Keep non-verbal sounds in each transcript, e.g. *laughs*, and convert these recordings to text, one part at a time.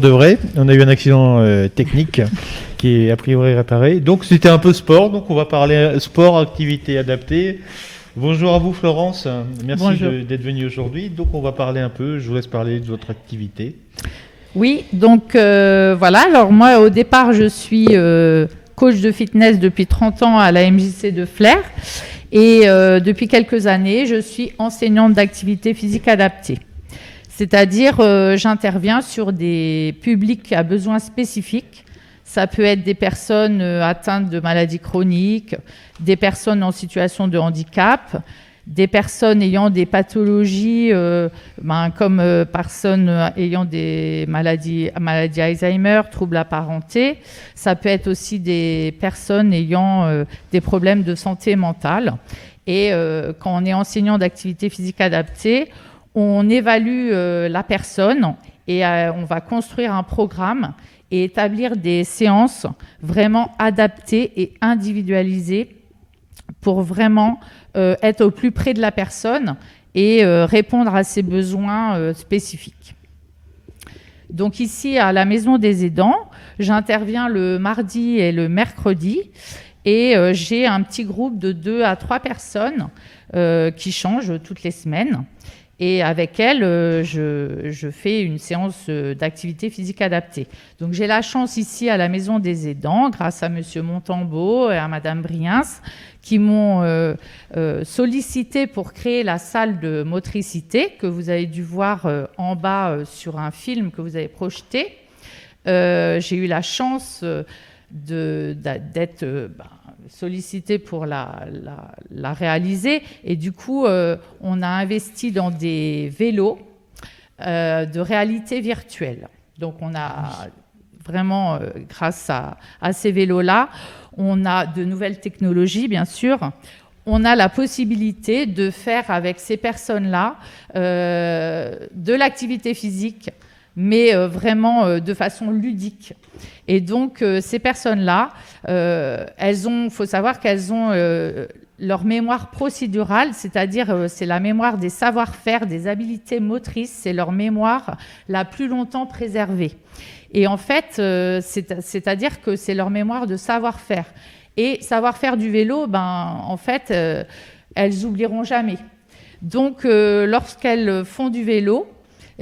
de vrai, on a eu un accident euh, technique qui est a priori réparé. Donc c'était un peu sport, donc on va parler sport, activité adaptée. Bonjour à vous Florence, merci d'être venue aujourd'hui. Donc on va parler un peu, je vous laisse parler de votre activité. Oui, donc euh, voilà, alors moi au départ je suis euh, coach de fitness depuis 30 ans à la MJC de Flair et depuis quelques années je suis enseignante d'activité physique adaptée. C'est-à-dire, euh, j'interviens sur des publics à besoins spécifiques. Ça peut être des personnes euh, atteintes de maladies chroniques, des personnes en situation de handicap, des personnes ayant des pathologies euh, ben, comme personnes ayant des maladies, maladies Alzheimer, troubles apparentés. Ça peut être aussi des personnes ayant des problèmes de santé mentale. Et quand on est enseignant d'activité physique adaptée, on évalue euh, la personne et euh, on va construire un programme et établir des séances vraiment adaptées et individualisées pour vraiment euh, être au plus près de la personne et répondre à ses besoins spécifiques. Donc ici, à la Maison des aidants, j'interviens le mardi et le mercredi et j'ai un petit groupe de deux à trois personnes qui changent toutes les semaines. Et avec elle, euh, je, fais une séance euh, d'activité physique adaptée. Donc j'ai la chance ici à la Maison des aidants, grâce à Monsieur Montambeau et à Madame Briens, qui m'ont euh, sollicité pour créer la salle de motricité que vous avez dû voir en bas sur un film que vous avez projeté. j'ai eu la chance d'être ben, sollicité pour la, réaliser. Et du coup, euh, on a investi dans des vélos euh, de réalité virtuelle. Donc, on a vraiment, euh, grâce à, ces vélos-là, on a de nouvelles technologies, bien sûr. On a la possibilité de faire avec ces personnes-là de l'activité physique mais euh, vraiment euh, de façon ludique. Et donc, euh, ces personnes-là, elles ont, faut savoir qu'elles ont leur mémoire procédurale, c'est-à-dire c'est la mémoire des savoir-faire, des habiletés motrices, c'est leur mémoire la plus longtemps préservée. Et en fait, c'est-à-dire que c'est leur mémoire de savoir-faire. Et savoir-faire du vélo, ben, en fait, elles oublieront jamais. Donc, lorsqu'elles font du vélo,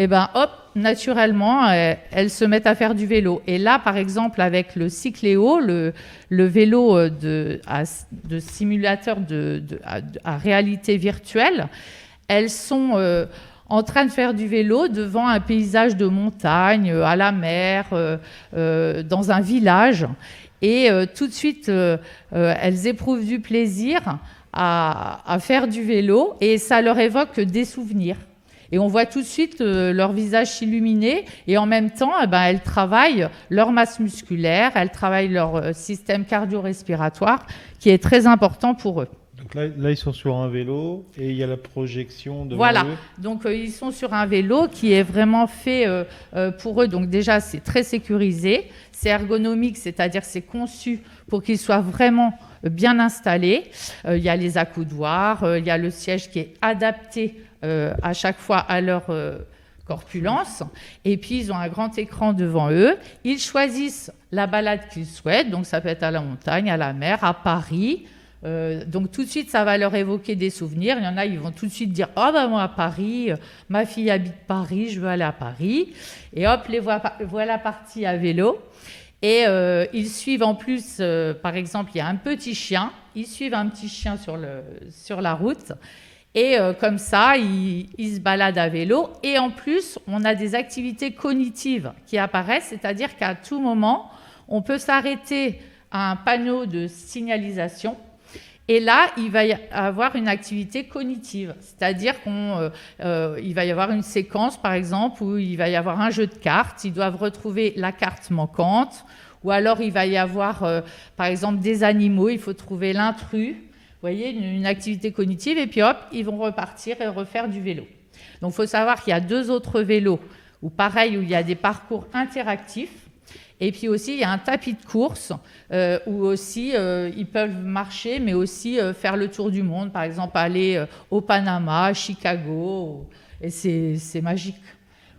et eh ben hop, naturellement, euh, elles, se mettent à faire du vélo. Et là, par exemple, avec le Cycléo, le, vélo euh, de, simulateur de, à, réalité virtuelle, elles sont euh, en train de faire du vélo devant un paysage de montagne, à la mer, dans un village. Et tout de suite, elles éprouvent du plaisir à faire du vélo et ça leur évoque des souvenirs. Et on voit tout de suite euh, leur visage s'illuminer et en même temps, eh ben, elles travaillent leur masse musculaire, elles travaillent leur euh, système cardio-respiratoire qui est très important pour eux. Donc là, là, ils sont sur un vélo et il y a la projection de. Voilà. Donc euh, ils sont sur un vélo qui est vraiment fait pour eux. Donc déjà, c'est très sécurisé, c'est ergonomique, c'est-à-dire c'est conçu pour qu'ils soient vraiment bien installés. il y a les accoudoirs, il y a le siège qui est adapté à chaque fois à leur euh, corpulence. Et puis, ils ont un grand écran devant eux. Ils choisissent la balade qu'ils souhaitent. Donc, ça peut être à la montagne, à la mer, à Paris. Euh, donc tout de suite, ça va leur évoquer des souvenirs. Il y en a, ils vont tout de suite dire Oh, ben moi à Paris, ma fille habite Paris, je veux aller à Paris. Et hop, les voilà partis à vélo. Et ils suivent en plus, par exemple, il y a un petit chien. Ils suivent un petit chien sur, le, sur la route. Et euh, comme ça, ils, se baladent à vélo. Et en plus, on a des activités cognitives qui apparaissent, c'est-à-dire qu'à tout moment, on peut s'arrêter à un panneau de signalisation. Et là, il va y avoir une activité cognitive, c'est-à-dire qu'il euh, euh, va y avoir une séquence, par exemple, où il va y avoir un jeu de cartes. Ils doivent retrouver la carte manquante, ou alors il va y avoir, par exemple, des animaux. Il faut trouver l'intrus voyez, une, activité cognitive, et puis hop, ils vont repartir et refaire du vélo. Donc il faut savoir qu'il y a deux autres vélos, où pareil, où il y a des parcours interactifs, et puis aussi, il y a un tapis de course euh, où aussi euh, ils peuvent marcher, mais aussi euh, faire le tour du monde. Par exemple, aller au Panama, à Chicago. Et c'est magique.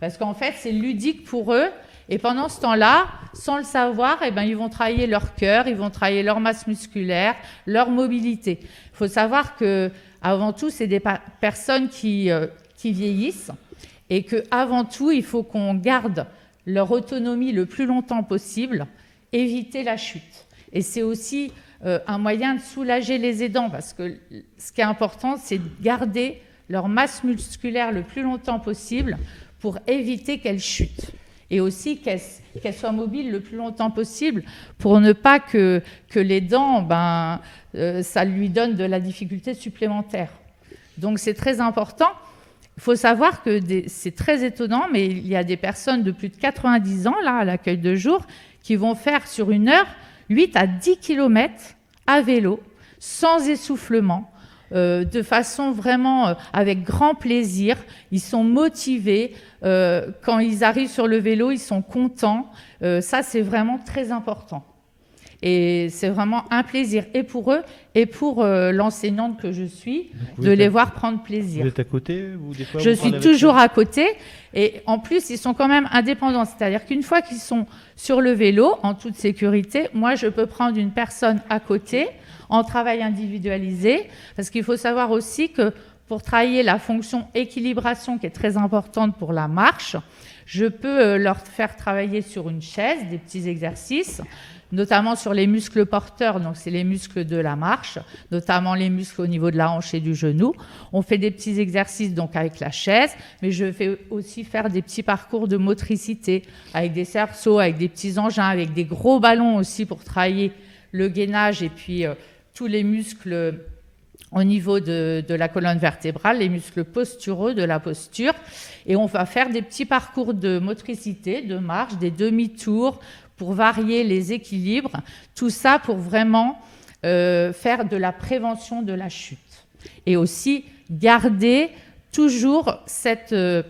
Parce qu'en fait, c'est ludique pour eux. Et pendant ce temps-là, sans le savoir, eh ben, ils vont travailler leur cœur, ils vont travailler leur masse musculaire, leur mobilité. Il faut savoir que, avant tout, c'est des personnes qui, euh, qui vieillissent et que, avant tout, il faut qu'on garde leur autonomie le plus longtemps possible, éviter la chute. Et c'est aussi euh, un moyen de soulager les aidants, parce que ce qui est important, c'est de garder leur masse musculaire le plus longtemps possible pour éviter qu'elles chutent. Et aussi qu'elles soient mobiles le plus longtemps possible pour ne pas que, que les dents, ben, euh, ça lui donne de la difficulté supplémentaire. Donc c'est très important. Il faut savoir que c'est très étonnant, mais il y a des personnes de plus de 90 ans, là, à l'accueil de jour, qui vont faire sur une heure 8 à 10 km à vélo, sans essoufflement, euh, de façon vraiment euh, avec grand plaisir. Ils sont motivés. Euh, quand ils arrivent sur le vélo, ils sont contents. ça, c'est vraiment très important. Et c'est vraiment un plaisir, et pour eux, et pour l'enseignante que je suis, de les voir prendre plaisir. Vous êtes à côté Je suis toujours à côté. Et en plus, ils sont quand même indépendants. C'est-à-dire qu'une fois qu'ils sont sur le vélo, en toute sécurité, moi, je peux prendre une personne à côté en travail individualisé, parce qu'il faut savoir aussi que pour travailler la fonction équilibration qui est très importante pour la marche, je peux euh, leur faire travailler sur une chaise des petits exercices, notamment sur les muscles porteurs, donc c'est les muscles de la marche, notamment les muscles au niveau de la hanche et du genou. On fait des petits exercices donc avec la chaise, mais je vais aussi faire des petits parcours de motricité avec des cerceaux, avec des petits engins, avec des gros ballons aussi pour travailler le gainage et puis euh, tous les muscles au niveau de, la colonne vertébrale, les muscles posturaux de la posture. Et on va faire des petits parcours de motricité, de marche, des demi-tours pour varier les équilibres. Tout ça pour vraiment euh, faire de la prévention de la chute. Et aussi garder toujours cette euh,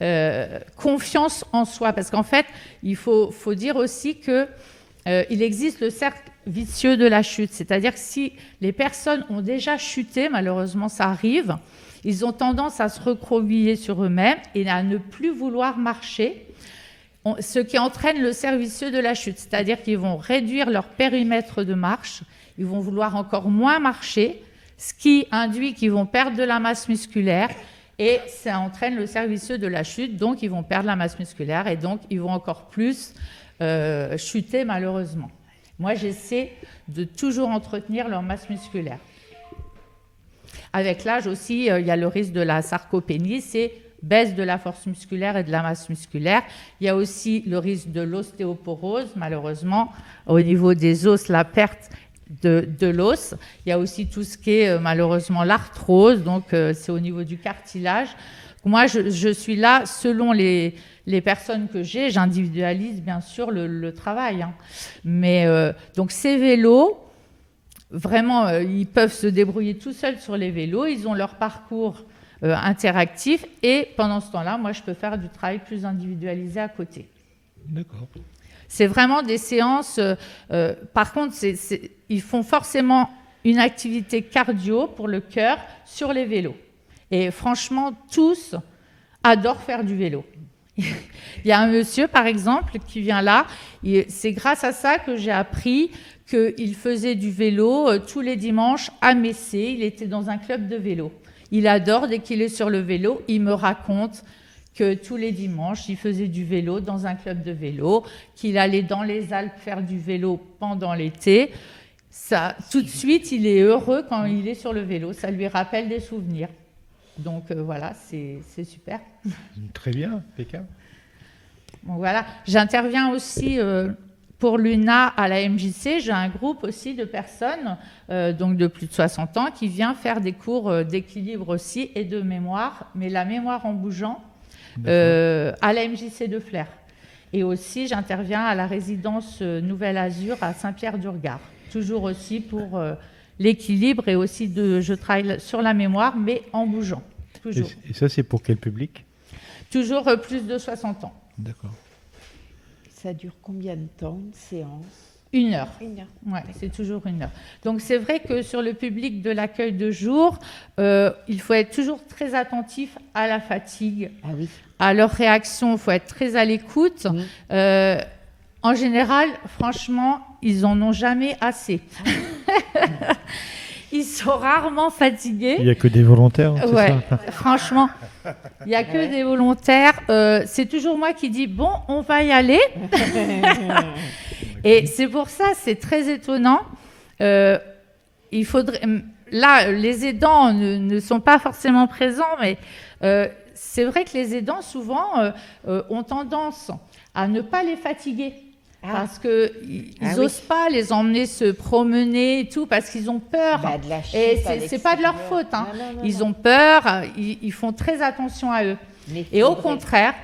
euh, confiance en soi. Parce qu'en fait, il faut, faut dire aussi qu'il existe le cercle vicieux de la chute. C'est-à-dire que si les personnes ont déjà chuté, malheureusement ça arrive, ils ont tendance à se recroqueviller sur eux-mêmes et à ne plus vouloir marcher, ce qui entraîne le cercle vicieux de la chute. C'est-à-dire qu'ils vont réduire leur périmètre de marche, ils vont vouloir encore moins marcher, ce qui induit qu'ils vont perdre de la masse musculaire et ça entraîne le cercle vicieux de la chute, donc ils vont perdre la masse musculaire et donc ils vont encore plus euh, chuter malheureusement. Moi, j'essaie de toujours entretenir leur masse musculaire. Avec l'âge aussi, euh, il y a le risque de la sarcopénie, c'est baisse de la force musculaire et de la masse musculaire. Il y a aussi le risque de l'ostéoporose, malheureusement, au niveau des os, la perte de, l'os. Il y a aussi tout ce qui est euh, malheureusement l'arthrose, donc euh, c'est au niveau du cartilage. Moi, je, suis là selon les, personnes que j'ai. J'individualise bien sûr le, travail. Hein. Mais euh, donc ces vélos, vraiment, ils peuvent se débrouiller tout seuls sur les vélos. Ils ont leur parcours euh, interactif. Et pendant ce temps-là, moi, je peux faire du travail plus individualisé à côté. D'accord. C'est vraiment des séances. par contre, ils font forcément une activité cardio pour le cœur sur les vélos. Et franchement, tous adorent faire du vélo. *laughs* Il y a un monsieur, par exemple, qui vient là. C'est grâce à ça que j'ai appris qu'il faisait du vélo euh, tous les dimanches à Messé. Il était dans un club de vélo. Il adore, dès qu'il est sur le vélo, il me raconte que tous les dimanches, il faisait du vélo dans un club de vélo, qu'il allait dans les Alpes faire du vélo pendant l'été. Ça, tout de suite, il est heureux quand il est sur le vélo. Ça lui rappelle des souvenirs. Donc euh, voilà, c'est super. Très bien, impeccable. voilà, j'interviens aussi euh, pour l'UNA à la MJC. J'ai un groupe aussi de personnes, euh, donc de plus de 60 ans, qui vient faire des cours d'équilibre aussi et de mémoire, mais la mémoire en bougeant à la MJC de Flers. Et aussi, j'interviens à la résidence Nouvelle Azur à Saint-Pierre-du-Regard, toujours aussi pour l'équilibre et aussi de, je travaille sur la mémoire, mais en bougeant. Toujours. Et, ça, c'est pour quel public? Toujours euh, plus de 60 ans. D'accord. Ça dure combien de temps, de séance? Une heure. Une heure. Ouais, c'est toujours une heure. Donc c'est vrai que sur le public de l'accueil de jour, euh, il faut être toujours très attentif à la fatigue, ah oui. à leur réaction. Il faut être très à l'écoute. Euh, en général, franchement, ils en ont jamais assez. *laughs* ils sont rarement fatigués. Il n'y a que des volontaires. Ouais, franchement, il n'y a que des volontaires. Euh, c'est toujours moi qui dis bon, on va y aller. *laughs* Et c'est pour ça, c'est très étonnant. Euh, il faudrait. Là, les aidants ne, sont pas forcément présents, mais euh, c'est vrai que les aidants, souvent, ont tendance à ne pas les fatiguer. Ah. Parce qu'ils n'osent ah pas les emmener se promener et tout, parce qu'ils ont peur. Bah, et c'est pas de leur faute. Hein. ils ont peur, ils, font très attention à eux. et au contraire,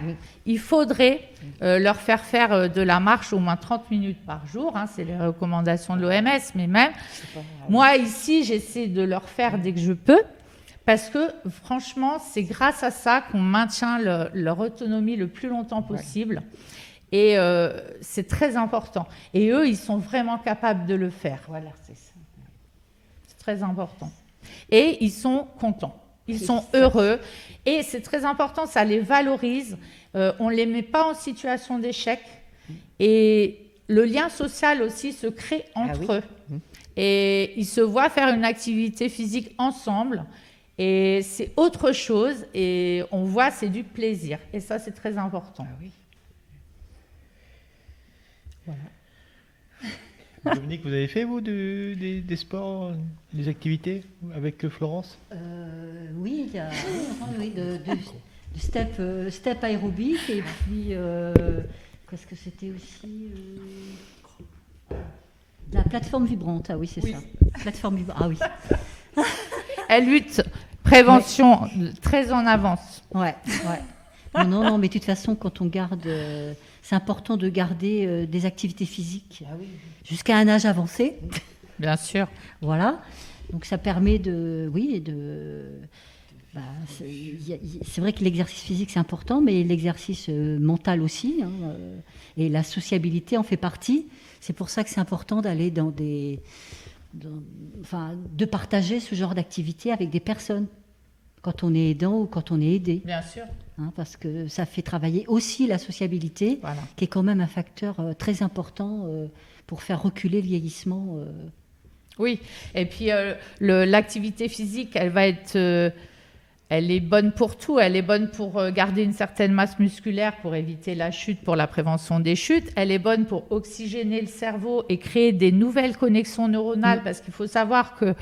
il faudrait euh, leur faire faire euh, de la marche au moins 30 minutes par jour. Hein, c'est les recommandations de l'OMS, mais même. Moi, ici, j'essaie de leur faire dès que je peux. Parce que franchement, c'est grâce à ça qu'on maintient leur autonomie le plus longtemps possible. Et euh, c'est très important. Et eux, ils sont vraiment capables de le faire. Voilà, c'est ça. C'est très important. Et ils sont contents. Ils sont heureux. Et c'est très important, ça les valorise. Euh, on ne les met pas en situation d'échec. Et le lien social aussi se crée ah entre eux. Mmh. Et ils se voient faire une activité physique ensemble. Et c'est autre chose. Et on voit, c'est du plaisir. Et ça, c'est très important. Ah oui. *laughs* Dominique, vous avez fait, vous, des, sports, des activités avec euh, Florence? Euh, Oui, il y a *laughs* oui, de, step, euh, step aérobique et puis, qu'est-ce que c'était aussi La plateforme vibrante, ah oui, c'est ça. Plateforme vibrante, ah oui. *laughs* Elle lutte, prévention, très en avance. Ouais, ouais. Non, non, non, mais de toute façon, quand on garde c'est important de garder euh, des activités physiques ah jusqu'à un âge avancé. *laughs* Bien sûr. voilà. Donc ça permet de, oui, de. Bah, c'est vrai que l'exercice physique c'est important, mais l'exercice euh, mental aussi, hein, euh, et la sociabilité en fait partie. C'est pour ça que c'est important d'aller dans des, enfin, de partager ce genre d'activité avec des personnes quand on est aidant ou quand on est aidé. Bien sûr. Hein, parce que ça fait travailler aussi la sociabilité, qui est quand même un facteur euh, très important euh, pour faire reculer le vieillissement. Euh. Oui, et puis l'activité physique, elle va être, elle est bonne pour tout. Elle est bonne pour garder une certaine masse musculaire, pour éviter la chute, pour la prévention des chutes. Elle est bonne pour oxygéner le cerveau et créer des nouvelles connexions neuronales, mm. parce qu'il faut savoir que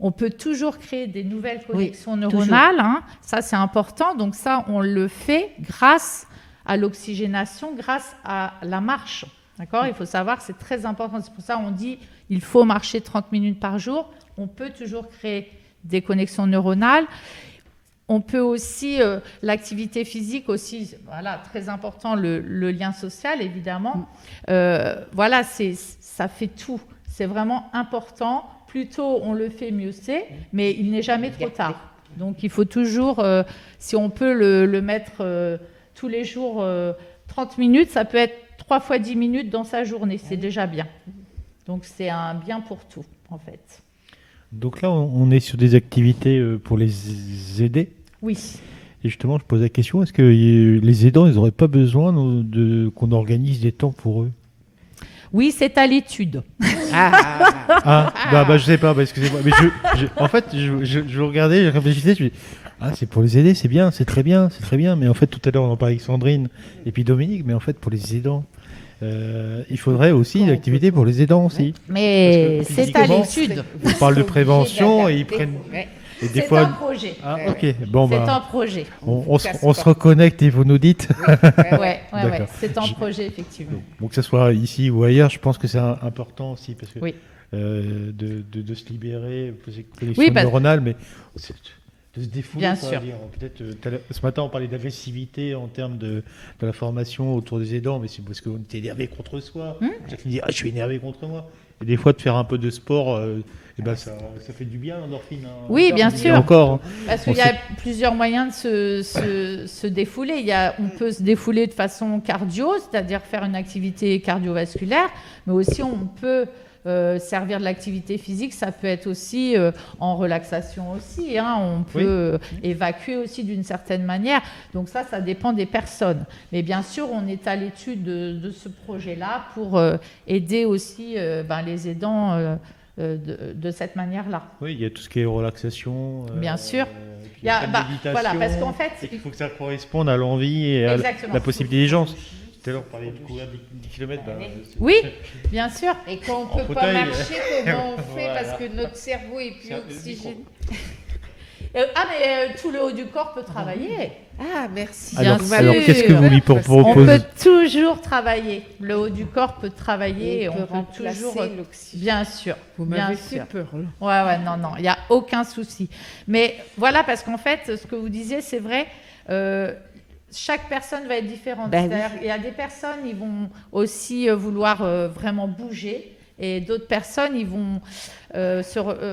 on peut toujours créer des nouvelles connexions neuronales. Hein. Ça, c'est important. Donc ça, on le fait grâce à l'oxygénation, grâce à la marche. D'accord? Il faut savoir, c'est très important. C'est pour ça qu'on dit il faut marcher 30 minutes par jour. On peut toujours créer des connexions neuronales. On peut aussi, euh, l'activité physique aussi, voilà, très important, le, lien social, évidemment. Mm. Euh, voilà, ça fait tout. C'est vraiment important plus tôt on le fait, mieux c'est, mais il n'est jamais trop tard. Donc il faut toujours, euh, si on peut le, mettre euh, tous les jours 30 euh, minutes, ça peut être 3 fois 10 minutes dans sa journée, c'est déjà bien. Donc c'est un bien pour tout, en fait. Donc là, on est sur des activités pour les aider Oui. Et justement, je pose la question, est-ce que les aidants, ils n'auraient pas besoin de, qu'on organise des temps pour eux? Oui, c'est à l'étude. Ah, ah bah, bah, je sais pas, bah, excusez-moi. Mais je, en fait, je, je, je, regardais, je réfléchissais, je me dis, ah, c'est pour les aider, c'est bien, c'est très bien, c'est très bien. Mais en fait, tout à l'heure, on en parlait avec Sandrine et puis Dominique, mais en fait, pour les aidants, euh, il faudrait aussi une activité pour les aidants aussi. Mais c'est à l'étude. On parle de prévention et ils prennent. C'est un projet. Ah, ok. Bon, c'est bah, un projet. On, se, reconnecte et vous nous dites. Oui, ouais, ouais, *laughs* c'est un projet, effectivement. Donc, que ce soit ici ou ailleurs, je pense que c'est important aussi parce que euh, de, de, se libérer, neuronale, mais de se défouler. Bien sûr. Peut-être, euh, ce matin, on parlait d'agressivité en termes de, de, la formation autour des aidants, mais c'est parce qu'on était énervé contre soi. Hmm? Chacun dit ah, Je suis énervé contre moi. Et des fois, de faire un peu de sport, et eh ben ça, ça, fait du bien l'endorphine. Hein. oui, bien sûr. encore. Parce qu'il y a plusieurs moyens de se, se, défouler. Il y a, on peut se défouler de façon cardio, c'est-à-dire faire une activité cardiovasculaire, mais aussi on peut euh, servir de l'activité physique, ça peut être aussi euh, en relaxation aussi. Hein. on peut euh, évacuer aussi d'une certaine manière. Donc ça, ça dépend des personnes. Mais bien sûr, on est à l'étude de, ce projet-là pour aider aussi ben, les aidants. De, cette manière-là. Oui, il y a tout ce qui est relaxation. Bien sûr. Il y a, bah, voilà, parce qu'en fait, il faut que ça corresponde à l'envie et à la possibilité des gens. Tout à l'heure, on parlait de courir 10 km. Bah, oui, bien sûr. Et quand on ne peut pas marcher, comment on *laughs* fait Parce que notre cerveau est plus oxygéné. *laughs* Euh, ah, mais euh, tout le haut du corps peut travailler. Ah, merci. Alors, alors qu'est-ce que vous lui proposez On peut toujours travailler. Le haut du corps peut travailler. Et on, peut toujours. Bien sûr. Vous m'avez fait peur. Ouais, ouais, non, non, il n'y a aucun souci. Mais voilà, parce qu'en fait, ce que vous disiez, c'est vrai. Euh, chaque personne va être différente. Ben il y a des personnes, ils vont aussi euh, vouloir euh, vraiment bouger. Et d'autres personnes, ils vont, euh,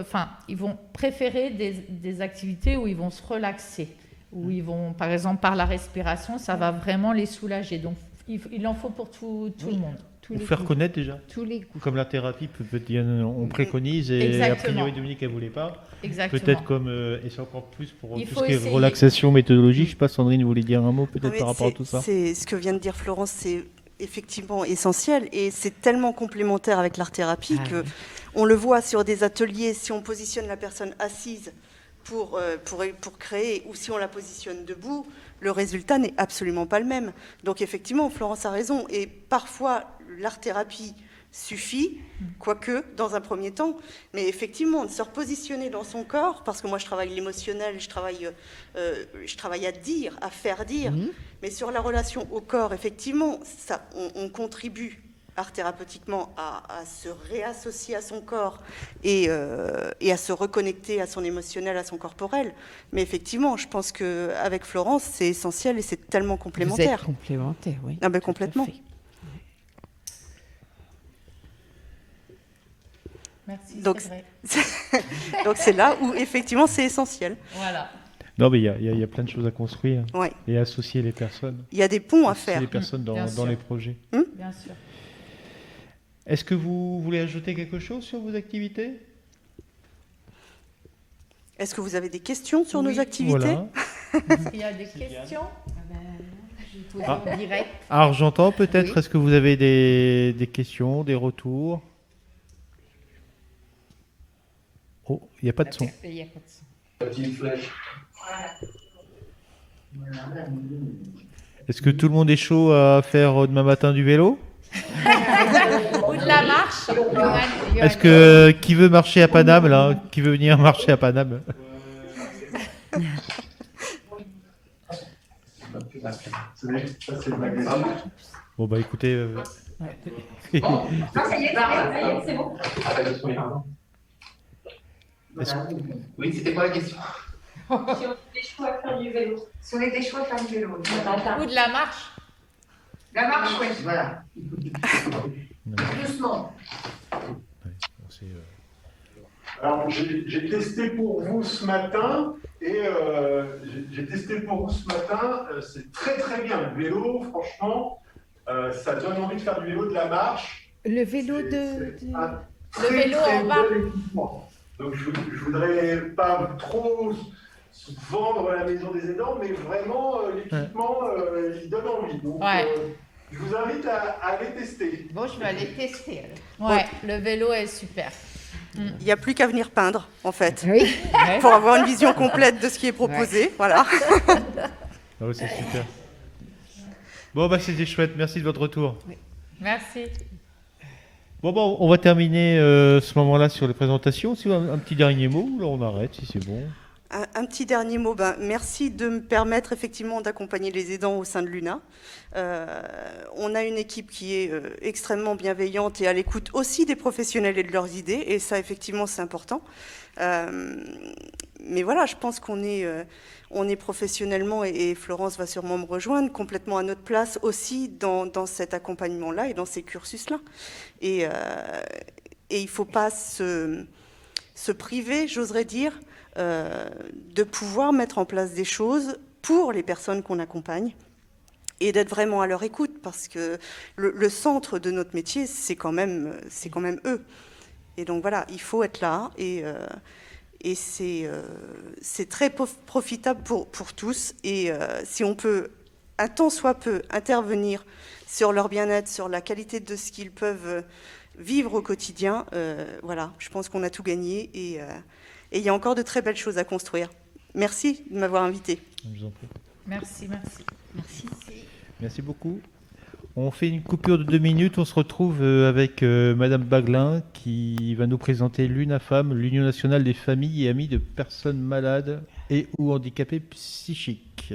enfin, ils vont préférer des, activités où ils vont se relaxer, où ils vont, par exemple, par la respiration, ça va vraiment les soulager. Donc, il, en faut pour tout, tout le monde. Pour faire connaître déjà. Tous les coups. Comme la thérapie, on préconise et a priori Dominique, elle voulait pas. Peut-être comme, euh, et c'est encore plus pour tout ce qui est relaxation méthodologique. Je sais pas, Sandrine, vous voulez dire un mot peut-être par rapport à tout ça? C'est ce que vient de dire Florence, c'est effectivement essentiel et c'est tellement complémentaire avec l'art-thérapie qu'on ah que on le voit sur des ateliers. Si on positionne la personne assise pour, euh, pour, pour créer ou si on la positionne debout, le résultat n'est absolument pas le même. Donc effectivement, Florence a raison. Et parfois, l'art-thérapie suffit, quoique dans un premier temps. Mais effectivement, de se repositionner dans son corps, parce que moi je travaille l'émotionnel, je travaille, euh, je travaille à dire, à faire dire. Mais sur la relation au corps, effectivement, ça, on, contribue art thérapeutiquement à, se réassocier à son corps et, euh, et, à se reconnecter à son émotionnel, à son corporel. Mais effectivement, je pense qu'avec Florence, c'est essentiel et c'est tellement complémentaire. Vous complémentaire, oui. Ah ben, complètement. Donc, *laughs* donc c'est là où effectivement c'est essentiel. Voilà. Non, mais il y, a plein de choses à construire et associer les personnes. Il y a des ponts à faire. Les personnes dans, les projets. Hmm Bien sûr. Est-ce que vous voulez ajouter quelque chose sur vos activités? Est-ce que vous avez des questions sur nos activités? voilà. *laughs* Est-ce qu'il y a des questions? Ah, Argentan, peut-être, est-ce que vous avez des, des questions, des retours? Oh, il n'y a pas de son. Il n'y a pas de son. Petite flèche. Est-ce que tout le monde est chaud à faire demain matin du vélo? *laughs* la marche Est-ce que qui veut marcher à Paname là? Qui veut venir *laughs* marcher à Paname? Bon bah écoutez. Euh... Bon. ça y est, c'est bon. Oui, c'était quoi la question? Si on des choix à faire du vélo. Si on est des choix à faire du vélo. Ou de la marche. La marche, oui. Voilà. *laughs* Doucement. Alors, j'ai testé pour vous ce matin et euh, j'ai testé pour vous ce matin. Euh, c'est très très bien. Le vélo, franchement, euh, ça donne envie de faire du vélo, de la marche. Le vélo de. Le vélo en bas. Donc je ne voudrais pas trop vendre la maison des aidants, mais vraiment euh, l'équipement, euh, il donne envie. Donc, euh, je vous invite à, aller tester. Bon, je vais aller tester. Ouais, le vélo est super. Il n'y a plus qu'à venir peindre, en fait, *laughs* pour avoir une vision complète de ce qui est proposé. Voilà. Ah c'est super. Bon, bah, c'était chouette. Merci de votre retour. Merci. Bon, bon, on va terminer euh, ce moment-là sur les présentations. Si un, un petit dernier mot, là on arrête si c'est bon. Un, petit dernier mot. Ben, merci de me permettre effectivement d'accompagner les aidants au sein de l'UNA. Euh, on a une équipe qui est euh, extrêmement bienveillante et à l'écoute aussi des professionnels et de leurs idées. Et ça, effectivement, c'est important. mais voilà, je pense qu'on est est professionnellement, et, Florence va sûrement me rejoindre, complètement à notre place aussi dans, cet accompagnement-là et dans ces cursus-là. Et, euh, et il ne faut pas se, se priver, j'oserais dire, euh, de pouvoir mettre en place des choses pour les personnes qu'on accompagne et d'être vraiment à leur écoute, parce que le, centre de notre métier, c'est quand, même, quand même eux. Et donc voilà, il faut être là, et, euh, et c'est euh, très profitable pour, pour tous. Et euh, si on peut, un temps soit peu, intervenir sur leur bien-être, sur la qualité de ce qu'ils peuvent vivre au quotidien, voilà, je pense qu'on a tout gagné, il y a encore de très belles choses à construire. Merci de m'avoir invité. Merci, merci. Merci. Merci beaucoup. On fait une coupure de deux minutes. On se retrouve euh, avec euh, Madame Baglin qui va nous présenter l'UNAFAM, l'Union nationale des familles et amis de personnes malades et ou handicapées psychiques.